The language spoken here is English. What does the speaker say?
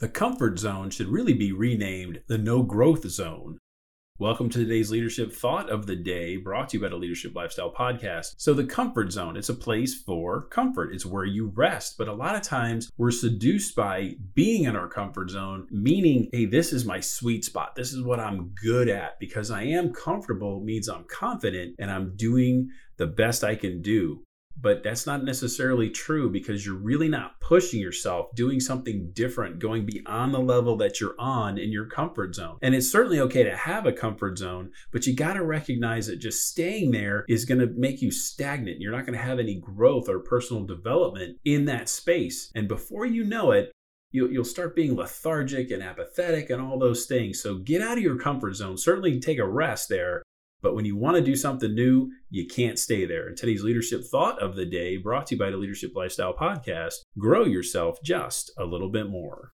The comfort zone should really be renamed the no growth zone. Welcome to today's leadership thought of the day brought to you by the Leadership Lifestyle Podcast. So, the comfort zone, it's a place for comfort. It's where you rest. But a lot of times we're seduced by being in our comfort zone, meaning, hey, this is my sweet spot. This is what I'm good at because I am comfortable means I'm confident and I'm doing the best I can do but that's not necessarily true because you're really not pushing yourself, doing something different, going beyond the level that you're on in your comfort zone. And it's certainly okay to have a comfort zone, but you got to recognize that just staying there is going to make you stagnant. You're not going to have any growth or personal development in that space. And before you know it, You'll, you'll start being lethargic and apathetic and all those things. So get out of your comfort zone. Certainly take a rest there, but when you want to do something new, you can't stay there. And today's leadership thought of the day, brought to you by the Leadership Lifestyle Podcast grow yourself just a little bit more.